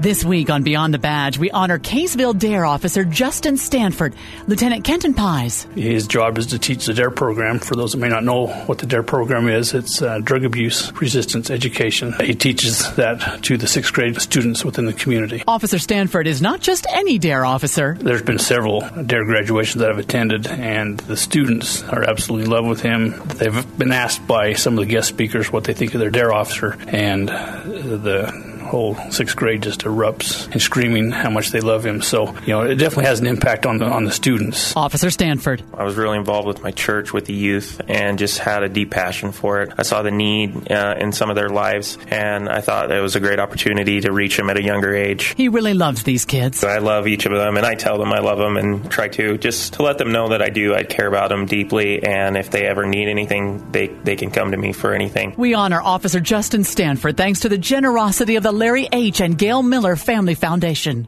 This week on Beyond the Badge, we honor Kaysville DARE officer Justin Stanford, Lieutenant Kenton Pies. His job is to teach the DARE program. For those that may not know what the DARE program is, it's uh, drug abuse resistance education. He teaches that to the sixth grade students within the community. Officer Stanford is not just any DARE officer. There's been several DARE graduations that I've attended, and the students are absolutely in love with him. They've been asked by some of the guest speakers what they think of their DARE officer, and the whole sixth grade just erupts and screaming how much they love him. So, you know, it definitely has an impact on the, on the students. Officer Stanford. I was really involved with my church, with the youth, and just had a deep passion for it. I saw the need uh, in some of their lives, and I thought it was a great opportunity to reach them at a younger age. He really loves these kids. I love each of them, and I tell them I love them and try to just to let them know that I do. I care about them deeply, and if they ever need anything, they, they can come to me for anything. We honor Officer Justin Stanford thanks to the generosity of the Larry H. and Gail Miller Family Foundation.